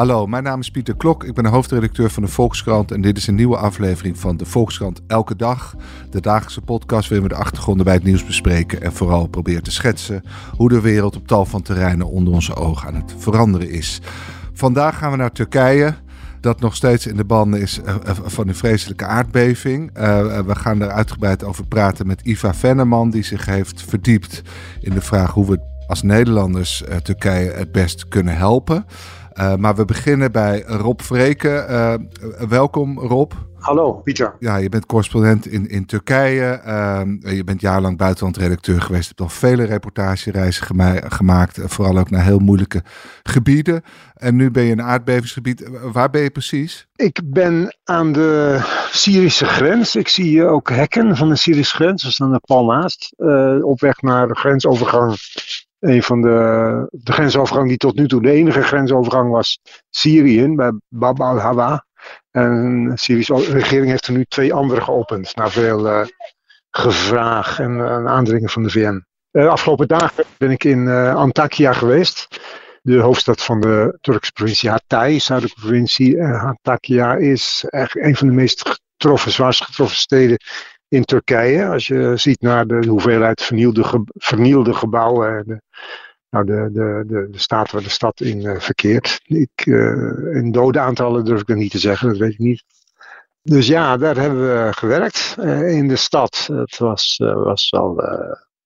Hallo, mijn naam is Pieter Klok. Ik ben de hoofdredacteur van de Volkskrant en dit is een nieuwe aflevering van de Volkskrant Elke Dag. De dagelijkse podcast waarin we de achtergronden bij het nieuws bespreken en vooral proberen te schetsen hoe de wereld op tal van terreinen onder onze ogen aan het veranderen is. Vandaag gaan we naar Turkije dat nog steeds in de banden is eh, eh, van een vreselijke aardbeving. Uh, we gaan daar uitgebreid over praten met Iva Venneman, die zich heeft verdiept in de vraag hoe we als Nederlanders Turkije het best kunnen helpen. Uh, maar we beginnen bij Rob Vreken. Uh, welkom Rob. Hallo Pieter. Ja, je bent correspondent in, in Turkije. Uh, je bent jarenlang buitenlandredacteur geweest. Je hebt al vele reportagereizen gema gemaakt. Vooral ook naar heel moeilijke gebieden. En nu ben je in een aardbevingsgebied. Waar ben je precies? Ik ben aan de Syrische grens. Ik zie ook hekken van de Syrische grens. We staan er pal naast. op weg naar de grensovergang een van de, de grensovergang die tot nu toe de enige grensovergang was, Syrië, bij Bab al-Hawa. En de Syrische regering heeft er nu twee andere geopend, na veel uh, gevraag en uh, aandringen van de VN. De uh, afgelopen dagen ben ik in Antakya geweest, de hoofdstad van de Turkse provincie Hatay, zuidelijke provincie. Antakya is echt een van de meest getroffen, zwaarst getroffen steden in Turkije. Als je ziet naar de hoeveelheid vernielde, vernielde gebouwen en de, nou de, de, de, de staat waar de stad in uh, verkeert. Ik, in dode aantallen durf ik dat niet te zeggen, dat weet ik niet. Dus ja, daar hebben we gewerkt uh, in de stad. Het was, was, wel,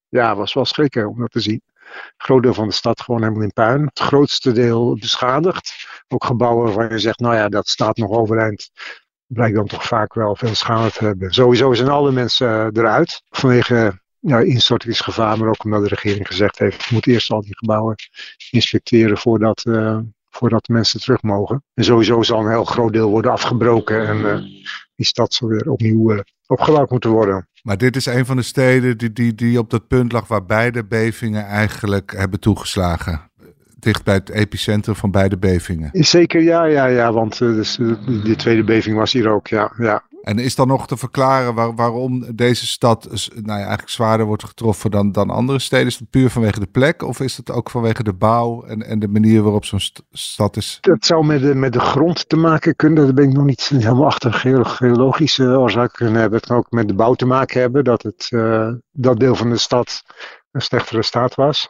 ja, was wel schrikken om dat te zien. Een groot deel van de stad gewoon helemaal in puin. Het grootste deel beschadigd. Ook gebouwen waarvan je zegt, nou ja, dat staat nog overeind blijkt dan toch vaak wel veel schade te hebben. Sowieso zijn alle mensen uh, eruit vanwege ja, instortingsgevaar, maar ook omdat de regering gezegd heeft: we moeten eerst al die gebouwen inspecteren voordat, uh, voordat de mensen terug mogen. En sowieso zal een heel groot deel worden afgebroken en uh, die stad zal weer opnieuw opgebouwd moeten worden. Maar dit is een van de steden die, die, die op dat punt lag waar beide bevingen eigenlijk hebben toegeslagen dicht bij het epicentrum van beide bevingen. Zeker, ja, ja, ja, want uh, dus, uh, de tweede beving was hier ook, ja. ja. En is dan nog te verklaren waar, waarom deze stad nou ja, eigenlijk zwaarder wordt getroffen dan, dan andere steden? Is het puur vanwege de plek of is het ook vanwege de bouw en, en de manier waarop zo'n st stad is? Dat zou met de, met de grond te maken kunnen. Daar ben ik nog niet helemaal achter. Geologische oorzaken kunnen hebben. Het kan ook met de bouw te maken hebben. Dat het, uh, dat deel van de stad een slechtere staat was.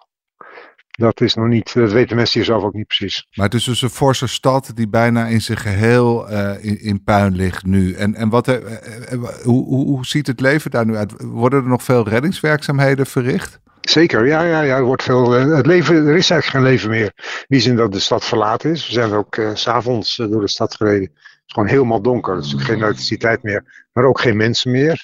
Dat is nog niet, dat weten mensen hier zelf ook niet precies. Maar het is dus een forse stad die bijna in zijn geheel uh, in, in, puin ligt nu. En, en wat, uh, hoe, hoe, hoe ziet het leven daar nu uit? Worden er nog veel reddingswerkzaamheden verricht? Zeker, ja, ja, ja. Er, wordt veel, het leven, er is eigenlijk geen leven meer. In die zin dat de stad verlaten is. We zijn ook uh, s'avonds door de stad gereden. Het is gewoon helemaal donker. Is geen elektriciteit meer. Maar ook geen mensen meer.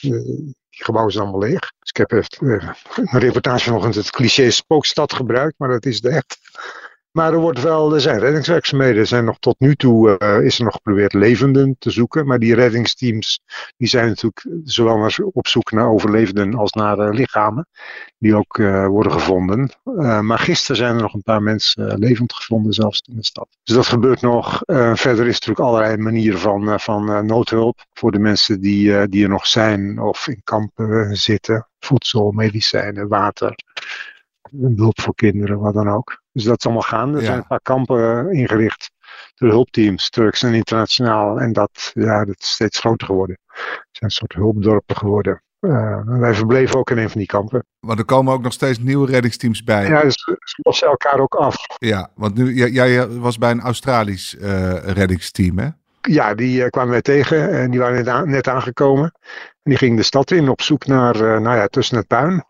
Die gebouwen zijn allemaal leeg. Dus ik heb uh, een reportage vanochtend het cliché spookstad gebruikt, maar dat is het echt. Maar er, wordt wel, er zijn reddingswerkzaamheden. Er zijn nog tot nu toe uh, is er nog geprobeerd levenden te zoeken. Maar die reddingsteams die zijn natuurlijk zowel naar, op zoek naar overlevenden als naar uh, lichamen. Die ook uh, worden gevonden. maar gisteren zijn er nog een paar mensen levend gevonden, zelfs in de stad. Dus dat gebeurt nog. verder is er natuurlijk allerlei manieren van, van noodhulp. Voor de mensen die, die er nog zijn of in kampen zitten. Voedsel, medicijnen, water hulp voor kinderen, wat dan ook. Dus dat is allemaal gaande. Er ja. zijn een paar kampen ingericht door hulpteams, Turks en internationaal. En dat, ja, dat is steeds groter geworden. Het zijn een soort hulpdorpen geworden. Uh, wij verbleven ook in een van die kampen. Maar er komen ook nog steeds nieuwe reddingsteams bij. Ja, dus ze lossen elkaar ook af. Ja, want nu, jij, jij was bij een Australisch uh, reddingsteam, hè? Ja, die uh, kwamen wij tegen en die waren net, aan, net aangekomen. En die gingen de stad in op zoek naar, nou ja, tussen het puin.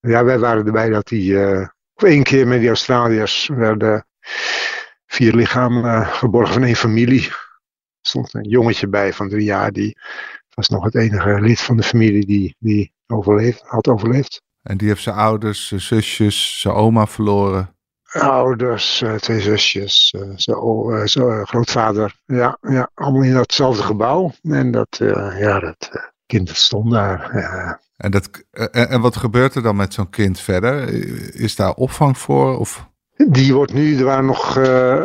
Ja, wij waren erbij dat die uh, één keer met die Australiërs werden vier lichamen uh, geborgen van één familie. Er stond een jongetje bij van drie jaar, die was nog het enige lid van de familie die, die overleefd, had overleefd. En die heeft zijn ouders, zijn zusjes, zijn oma verloren. Ouders, uh, twee zusjes, zijn, zijn grootvader. Ja, ja, allemaal in datzelfde gebouw. En dat, ja, dat kind stond daar. En, dat, en, en, wat gebeurt er dan met zo'n kind verder? Is daar opvang voor? Of? Die wordt nu, er waren nog uh,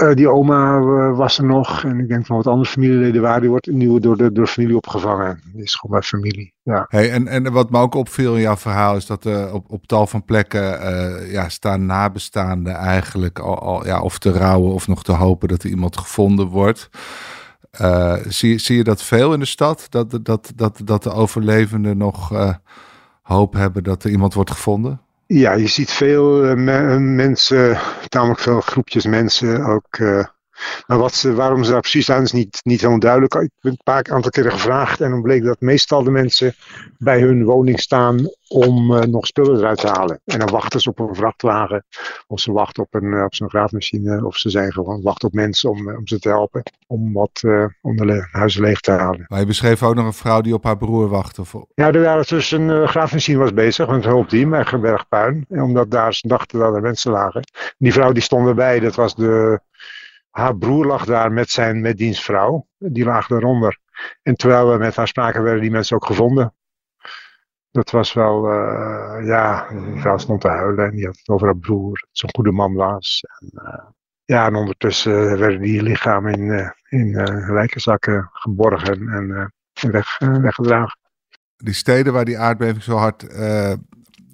Uh, die oma uh, was er nog. En ik denk van wat andere familieleden waren. Die wordt nu door de, door familie opgevangen. Die is gewoon bij familie. Ja. Hey, en, en wat me ook opviel in jouw verhaal is dat op, op tal van plekken ja, staan nabestaanden eigenlijk al, al, ja, of te rouwen of nog te hopen dat er iemand gevonden wordt. Zie, zie je dat veel in de stad? Dat, dat, dat, dat de overlevenden nog hoop hebben dat er iemand wordt gevonden? Ja, je ziet veel uh, mensen, tamelijk veel groepjes mensen ook. Maar wat ze, waarom ze daar precies staan is niet, niet helemaal duidelijk. Ik heb een paar aantal keren gevraagd en dan bleek dat meestal de mensen bij hun woning staan om uh, nog spullen eruit te halen. En dan wachten ze op een vrachtwagen of ze wachten op, een, op zo'n graafmachine of ze zijn gewoon wachten op mensen om, om ze te helpen om wat uh, om de huizen leeg te halen. Maar je beschreef ook nog een vrouw die op haar broer wachtte? Of... Ja, er waren dus een uh, graafmachine was bezig met een hulpteam bij Gebergpuin. Omdat daar ze dachten dat er mensen lagen. Die vrouw die stond erbij, dat was de haar broer lag daar met, zijn, met. Die lag eronder. En terwijl we met haar spraken, werden die mensen ook gevonden. Dat was wel, uh, ja, die vrouw stond te huilen en die had het over haar broer, zo'n goede man was. En, uh, ja, en ondertussen werden die lichamen in, uh, in lijkenzakken geborgen en weg, weggedragen. Die steden waar die aardbeving zo hard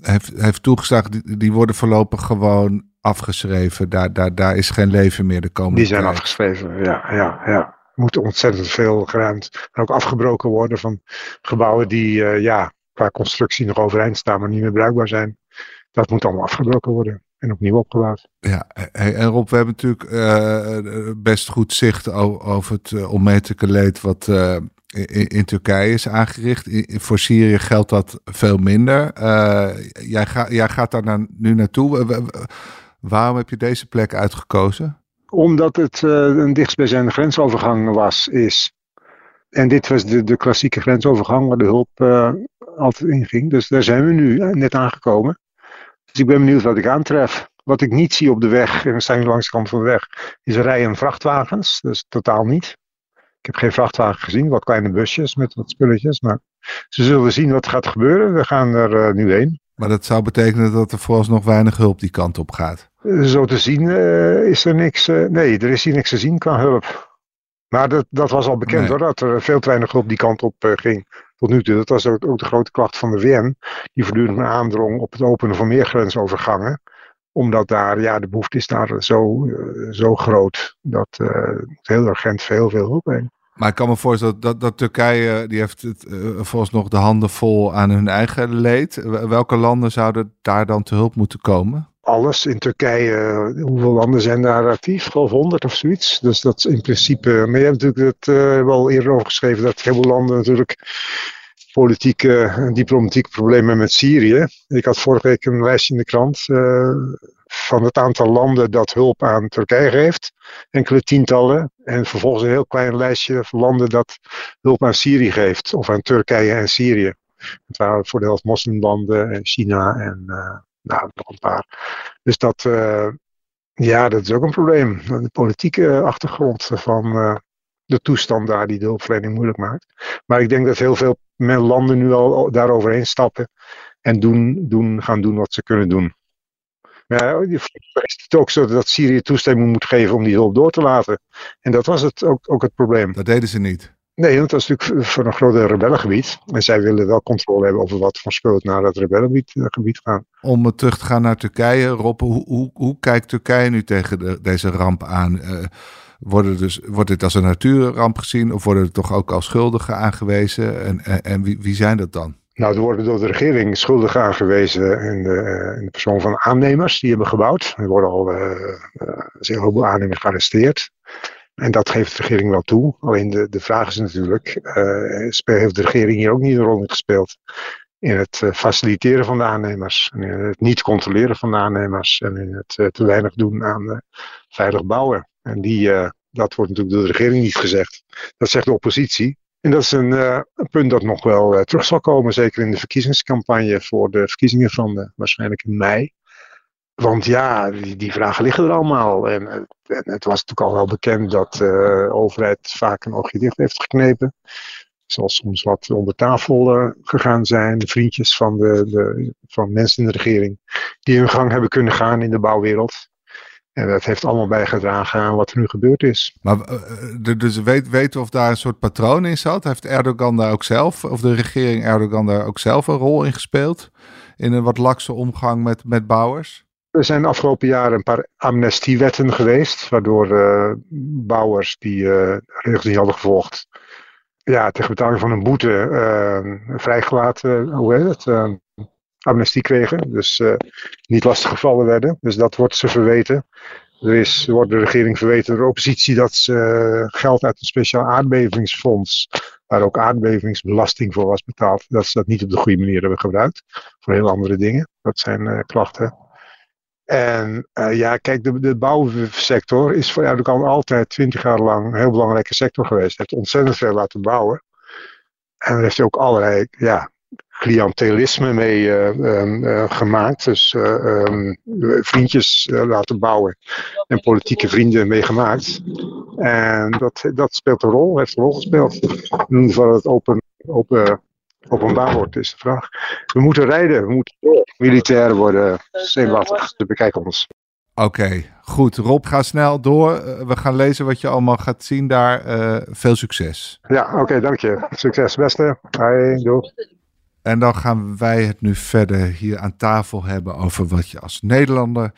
heeft, heeft toegeslagen, die worden voorlopig gewoon afgeschreven. Daar, daar, daar is geen leven meer de komende Die zijn afgeschreven, ja, ja, ja. Er moet ontzettend veel geruimd en ook afgebroken worden van gebouwen die uh, ja, qua constructie nog overeind staan, maar niet meer bruikbaar zijn. Dat moet allemaal afgebroken worden en opnieuw opgebouwd. Ja, en Rob, we hebben natuurlijk uh, best goed zicht over het uh, onmetelijke leed wat uh, in, in, Turkije is aangericht. In, voor Syrië geldt dat veel minder. jij, ga, jij gaat daar nu naartoe. Waarom heb je deze plek uitgekozen? Omdat het uh, een dichtstbijzijnde grensovergang was, is. En dit was de, de klassieke grensovergang waar de hulp uh, altijd in ging. Dus daar zijn we nu uh, net aangekomen. Dus ik ben benieuwd wat ik aantref. Wat ik niet zie op de weg, en we zijn langs de kant van de weg, is rijen vrachtwagens. Dus totaal niet. Ik heb geen vrachtwagen gezien, wel kleine busjes met wat spulletjes. Maar ze zullen zien wat gaat gebeuren. We gaan er nu heen. Maar dat zou betekenen dat er vooralsnog weinig hulp die kant op gaat. Zo te zien uh, is er niks. Uh, nee, er is hier niks te zien qua hulp. Maar dat, dat was al bekend nee. hoor, dat er veel te weinig hulp die kant op uh, ging. Tot nu toe. Dat was ook, ook, de grote klacht van de VN. Die voortdurend aandrong op het openen van meer grensovergangen. Omdat daar, ja, de behoefte is daar zo, zo groot. Dat heel urgent veel, veel hulp heen. Maar ik kan me voorstellen dat, dat, Turkije, die heeft het uh, volgens nog de handen vol aan hun eigen leed. Welke landen zouden daar dan te hulp moeten komen? Alles in Turkije. Hoeveel landen zijn daar actief? Geloof 100 of zoiets. Dus dat is in principe. Maar je hebt natuurlijk het uh, wel eerder over geschreven dat heel veel landen natuurlijk politieke en diplomatieke problemen met Syrië. Ik had vorige week een lijstje in de krant uh, van het aantal landen dat hulp aan Turkije geeft. Enkele tientallen. En vervolgens een heel klein lijstje van landen dat hulp aan Syrië geeft. Of aan Turkije en Syrië. Het waren voor de helft moslimlanden en China en nou, nog een paar. Dus dat, uh, ja, dat is ook een probleem. De politieke achtergrond van uh, de toestand daar die de hulpverlening moeilijk maakt. Maar ik denk dat heel veel landen nu al daaroverheen stappen en doen, doen, gaan doen wat ze kunnen doen. Ja, is het ook zo dat Syrië toestemming moet geven om die hulp door te laten. En dat was het ook, ook het probleem. Dat deden ze niet. Nee, want dat is natuurlijk voor een groot rebellengebied. En zij willen wel controle hebben over wat voor spul naar dat rebellengebied gaat. Om terug te gaan naar Turkije, Rob, hoe, hoe, hoe kijkt Turkije nu tegen de, deze ramp aan? Uh, worden dus, wordt dit als een natuurramp gezien of worden er toch ook als schuldigen aangewezen? En, en, en wie, wie zijn dat dan? Nou, er worden door de regering schuldigen aangewezen in de, in de persoon van aannemers die hebben gebouwd. Er worden al uh, een heleboel aannemers gearresteerd. En dat geeft de regering wel toe. Alleen de, de vraag is natuurlijk, uh, heeft de regering hier ook niet een rol in gespeeld? In het faciliteren van de aannemers, en in het niet controleren van de aannemers en in het te weinig doen aan veilig bouwen. En die, dat wordt natuurlijk door de regering niet gezegd. Dat zegt de oppositie. En dat is een, punt dat nog wel terug zal komen, zeker in de verkiezingscampagne voor de verkiezingen van waarschijnlijk in mei. Want ja, die, die, vragen liggen er allemaal. En, en, het was natuurlijk al wel bekend dat uh, de overheid vaak een oogje dicht heeft geknepen. Zal soms wat onder tafel gegaan zijn. De vriendjes van, de, de, van mensen in de regering die hun gang hebben kunnen gaan in de bouwwereld. En dat heeft allemaal bijgedragen aan wat er nu gebeurd is. Maar dus weet, weten of daar een soort patroon in zat? Heeft Erdogan daar ook zelf, of de regering Erdogan daar ook zelf een rol in gespeeld? In een wat lakse omgang met, met bouwers? Er zijn afgelopen jaren een paar amnestiewetten geweest, waardoor uh, bouwers die uh, regels niet hadden gevolgd, ja, tegen betaling van een boete uh, vrijgelaten, hoe heet het, amnestie kregen. Dus niet lastiggevallen werden. Dus dat wordt ze verweten. Er, is, wordt de regering verweten door de oppositie dat ze geld uit een speciaal aardbevingsfonds, waar ook aardbevingsbelasting voor was betaald, dat ze dat niet op de goede manier hebben gebruikt. Voor heel andere dingen. Dat zijn klachten. En uh, ja, kijk, de, de bouwsector is voor Erdogan altijd twintig jaar lang een heel belangrijke sector geweest. Hij heeft ontzettend veel laten bouwen. En daar heeft hij ook allerlei ja, clientelisme mee uh, uh, gemaakt. Dus um, vriendjes laten bouwen en politieke vrienden meegemaakt. En dat, dat speelt een rol, heeft een rol gespeeld. In ieder geval het open, open openbaar wordt, is de vraag. We moeten rijden, we moeten militair worden, zenuwachtig, de bekijken ons. Oké, goed. Rob, ga snel door. Uh, we gaan lezen wat je allemaal gaat zien daar. Uh, veel succes. Ja, oké, okay, dank je. Succes, beste. Hoi, doei. En dan gaan wij het nu verder hier aan tafel hebben over wat je als Nederlander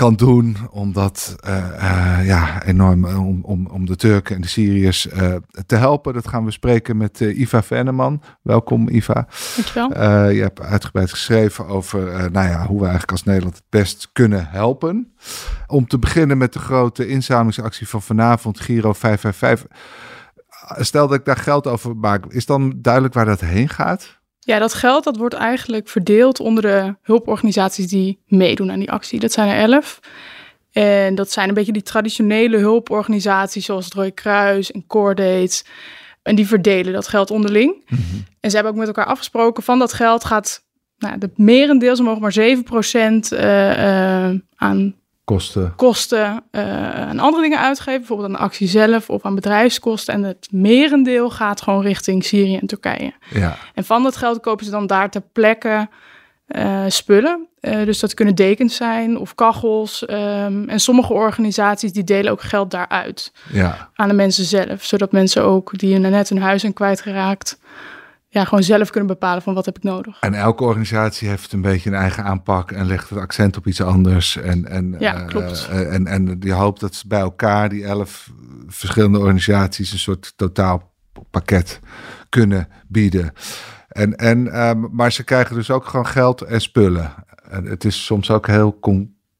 kan doen om dat uh, uh, ja, enorm om, om, om de Turken en de Syriërs uh, te helpen. Dat gaan we spreken met Iva Venneman. Welkom Iva. Dankjewel. je hebt uitgebreid geschreven over nou ja, hoe we eigenlijk als Nederland het best kunnen helpen. Om te beginnen met de grote inzamelingsactie van vanavond, Giro 555. Stel dat ik daar geld over maak, is dan duidelijk waar dat heen gaat? Ja, dat geld dat wordt eigenlijk verdeeld onder de hulporganisaties die meedoen aan die actie. Dat zijn er elf. En dat zijn een beetje die traditionele hulporganisaties zoals het Rode Kruis en Cordates. En die verdelen dat geld onderling. Mhm. En ze hebben ook met elkaar afgesproken van dat geld gaat... Nou, de merendeel, ze mogen maar 7% uh, uh, aan kosten, kosten uh, en andere dingen uitgeven. Bijvoorbeeld aan de actie zelf of aan bedrijfskosten. En het merendeel gaat gewoon richting Syrië en Turkije. Ja. En van dat geld kopen ze dan daar ter plekke uh, spullen. Uh, dus dat kunnen dekens zijn of kachels. Um, en sommige organisaties die delen ook geld daaruit ja. aan de mensen zelf. Zodat mensen ook die net hun huis zijn kwijtgeraakt ja, gewoon zelf kunnen bepalen van wat heb ik nodig. En elke organisatie heeft een beetje een eigen aanpak en legt het accent op iets anders. En, en, ja, klopt. Uh, en, en je hoopt dat ze bij elkaar, die elf verschillende organisaties, een soort totaalpakket kunnen bieden. En, en, um, maar ze krijgen dus ook gewoon geld en spullen. En het is soms ook heel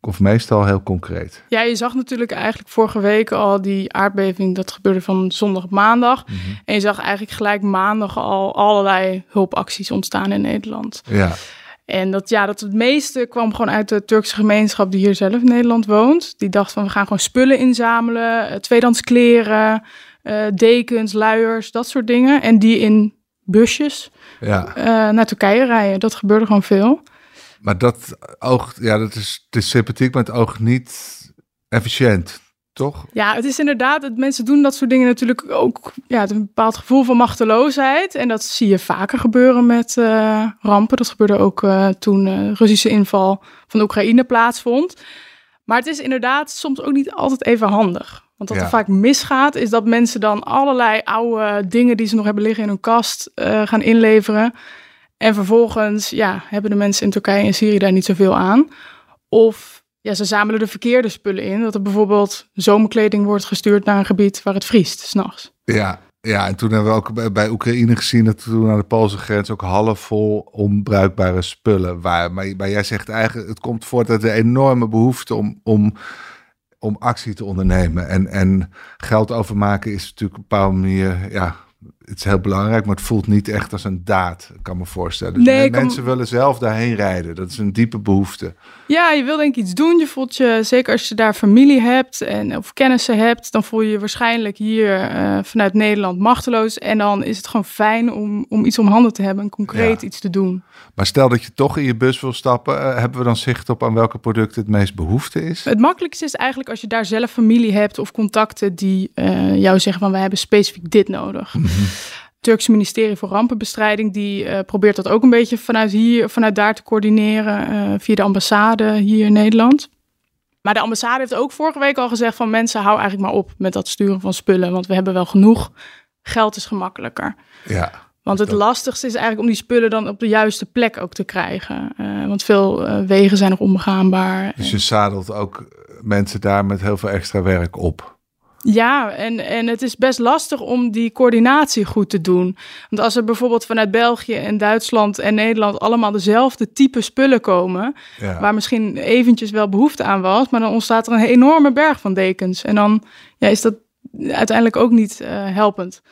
of meestal heel concreet. Ja, je zag natuurlijk eigenlijk vorige week al die aardbeving. Dat gebeurde van zondag op maandag. Mm -hmm. En je zag eigenlijk gelijk maandag al allerlei hulpacties ontstaan in Nederland. Ja. En dat, ja, dat het meeste kwam gewoon uit de Turkse gemeenschap die hier zelf in Nederland woont. Die dacht van we gaan gewoon spullen inzamelen, tweedehands kleren, uh, dekens, luiers, dat soort dingen. En die in busjes ja. uh, naar Turkije rijden. Dat gebeurde gewoon veel. Maar dat oogt, ja, dat is, het is sympathiek, maar het oogt niet efficiënt, toch? Ja, het is inderdaad, het, mensen doen dat soort dingen natuurlijk ook, ja, het een bepaald gevoel van machteloosheid. En dat zie je vaker gebeuren met uh, rampen. Dat gebeurde ook uh, toen de uh, Russische inval van Oekraïne plaatsvond. Maar het is inderdaad soms ook niet altijd even handig. Want wat Ja. er vaak misgaat, is dat mensen dan allerlei oude dingen die ze nog hebben liggen in hun kast eh, gaan inleveren. En vervolgens ja, hebben de mensen in Turkije en Syrië daar niet zoveel aan. Of ja, ze zamelen de verkeerde spullen in. Dat er bijvoorbeeld zomerkleding wordt gestuurd naar een gebied waar het vriest, s'nachts. Ja, ja, en toen hebben we ook bij, Oekraïne gezien dat toen aan de Poolse grens ook halfvol onbruikbare spullen waren. Maar, maar jij zegt eigenlijk, het komt voort uit de enorme behoefte om, om, om actie te ondernemen. En, en geld overmaken is natuurlijk op een bepaalde manier, ja, het is heel belangrijk, maar het voelt niet echt als een daad, ik kan me voorstellen. Dus Nee, kan- mensen willen zelf daarheen rijden. Dat is een diepe behoefte. Ja, je wil denk ik iets doen. Je voelt je, zeker als je daar familie hebt en, of kennissen hebt, dan voel je je waarschijnlijk hier eh, vanuit Nederland machteloos. En dan is het gewoon fijn om, om iets om handen te hebben en concreet Ja. iets te doen. Maar stel dat je toch in je bus wil stappen, eh, hebben we dan zicht op aan welke producten het meest behoefte is? Het makkelijkste is eigenlijk als je daar zelf familie hebt of contacten die eh, jou zeggen van wij hebben specifiek dit nodig. Het Turkse ministerie voor Rampenbestrijding die eh, probeert dat ook een beetje vanuit hier, vanuit daar te coördineren eh, via de ambassade hier in Nederland. Maar de ambassade heeft ook vorige week al gezegd van mensen, hou eigenlijk maar op met dat sturen van spullen. Want we hebben wel genoeg. Geld is gemakkelijker. Ja. Want het lastigste is eigenlijk om die spullen dan op de juiste plek ook te krijgen. Uh, want veel wegen zijn nog onbegaanbaar. Dus je zadelt ook mensen daar met heel veel extra werk op. Ja, en, en het is best lastig om die coördinatie goed te doen. Want als er bijvoorbeeld vanuit België en Duitsland en Nederland allemaal dezelfde type spullen komen, ja. waar misschien eventjes wel behoefte aan was, maar dan ontstaat er een enorme berg van dekens. En dan ja, is dat uiteindelijk ook niet uh, helpend.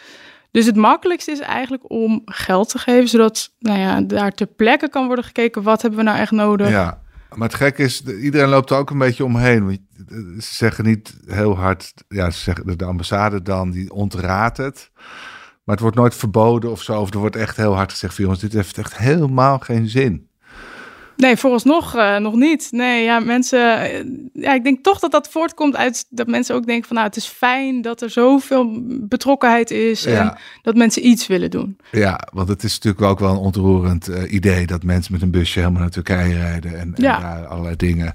Dus het makkelijkste is eigenlijk om geld te geven, zodat nou ja, daar ter plekke kan worden gekeken, wat hebben we nou echt nodig. Ja, maar het gek is, iedereen loopt er ook een beetje omheen. Ze zeggen niet heel hard, ja, ze zeggen de ambassade dan, die ontraadt het. Maar het wordt nooit verboden of zo. Of er wordt echt heel hard gezegd jongens, dit heeft echt helemaal geen zin. Nee, vooralsnog uh, nog niet. Nee, ja, mensen. Eh, ja, ik denk toch dat dat voortkomt uit dat mensen ook denken van nou, het is fijn dat er zoveel betrokkenheid is en dat mensen iets willen doen. Ja, want het is natuurlijk ook wel een ontroerend uh, idee dat mensen met een busje helemaal naar Turkije rijden en, en ja. daar allerlei dingen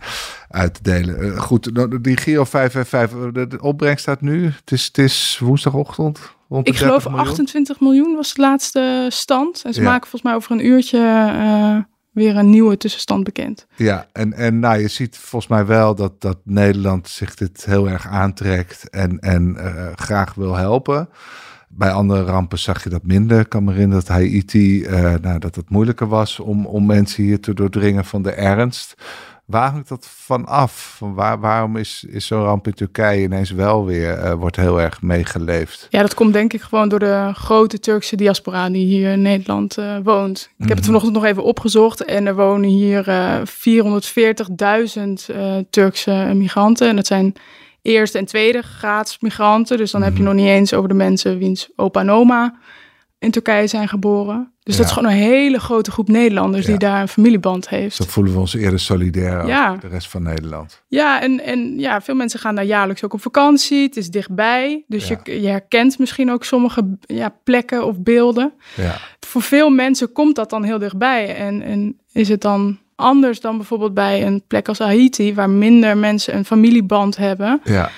uitdelen. Uh, goed, die Giro 555, de opbrengst staat nu. Het is, het is woensdagochtend. Rond ik geloof miljoen. 28 miljoen was de laatste stand. En ze ja. maken volgens mij over een uurtje weer een nieuwe tussenstand bekend. Ja, en, en nou, je ziet volgens mij wel dat, dat Nederland zich dit heel erg aantrekt en, en uh, graag wil helpen. Bij andere rampen zag je dat minder. Ik kan me herinneren dat Haiti, uh, nou, dat het moeilijker was om, om mensen hier te doordringen van de ernst. Waar hangt dat van af? Van waar, waarom is, is zo'n ramp in Turkije ineens wel weer, uh, wordt heel erg meegeleefd? Ja, dat komt denk ik gewoon door de grote Turkse diaspora die hier in Nederland uh, woont. Ik heb het mhm. vanochtend nog even opgezocht en er wonen hier uh, eh, 440.000 Turkse migranten. En dat zijn eerste en tweede graads migranten. Dus dan heb je mhm. nog niet eens over de mensen wiens opa en oma in Turkije zijn geboren. Dus dat is gewoon een hele grote groep Nederlanders die daar een familieband heeft. Zo voelen we ons eerder solidair ja. de rest van Nederland. Ja, en, en ja, veel mensen gaan daar jaarlijks ook op vakantie. Het is dichtbij. Dus je, je herkent misschien ook sommige ja, plekken of beelden. Ja. Voor veel mensen komt dat dan heel dichtbij. En, en is het dan anders dan bijvoorbeeld bij een plek als Haiti, waar minder mensen een familieband hebben. Ja.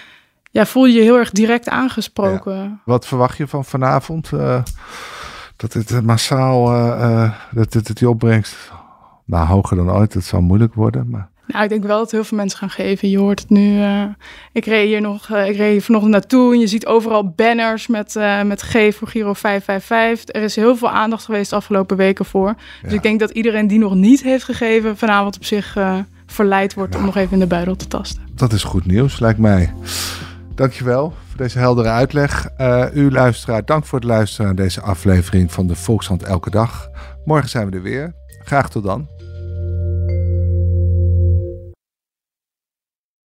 Ja, voel je je heel erg direct aangesproken. Wat verwacht je van vanavond? Uh dat het massaal, uh, dat het die opbrengst, nou hoger dan ooit, het zal moeilijk worden. Maar... Nou, ik denk wel dat heel veel mensen gaan geven. Je hoort het nu. Uh, ik reed hier nog, uh, ik reed hier vanochtend naartoe en je ziet overal banners met, uh, met Geef voor Giro 555. Er is heel veel aandacht geweest de afgelopen weken voor. Dus ik denk dat iedereen die nog niet heeft gegeven, vanavond op zich verleid wordt om nog even in de buidel te tasten. Dat is goed nieuws, lijkt mij. Dankjewel voor deze heldere uitleg. Uh, u luisteraar, dank voor het luisteren naar deze aflevering van de Volkshand Elke Dag. Morgen zijn we er weer. Graag tot dan.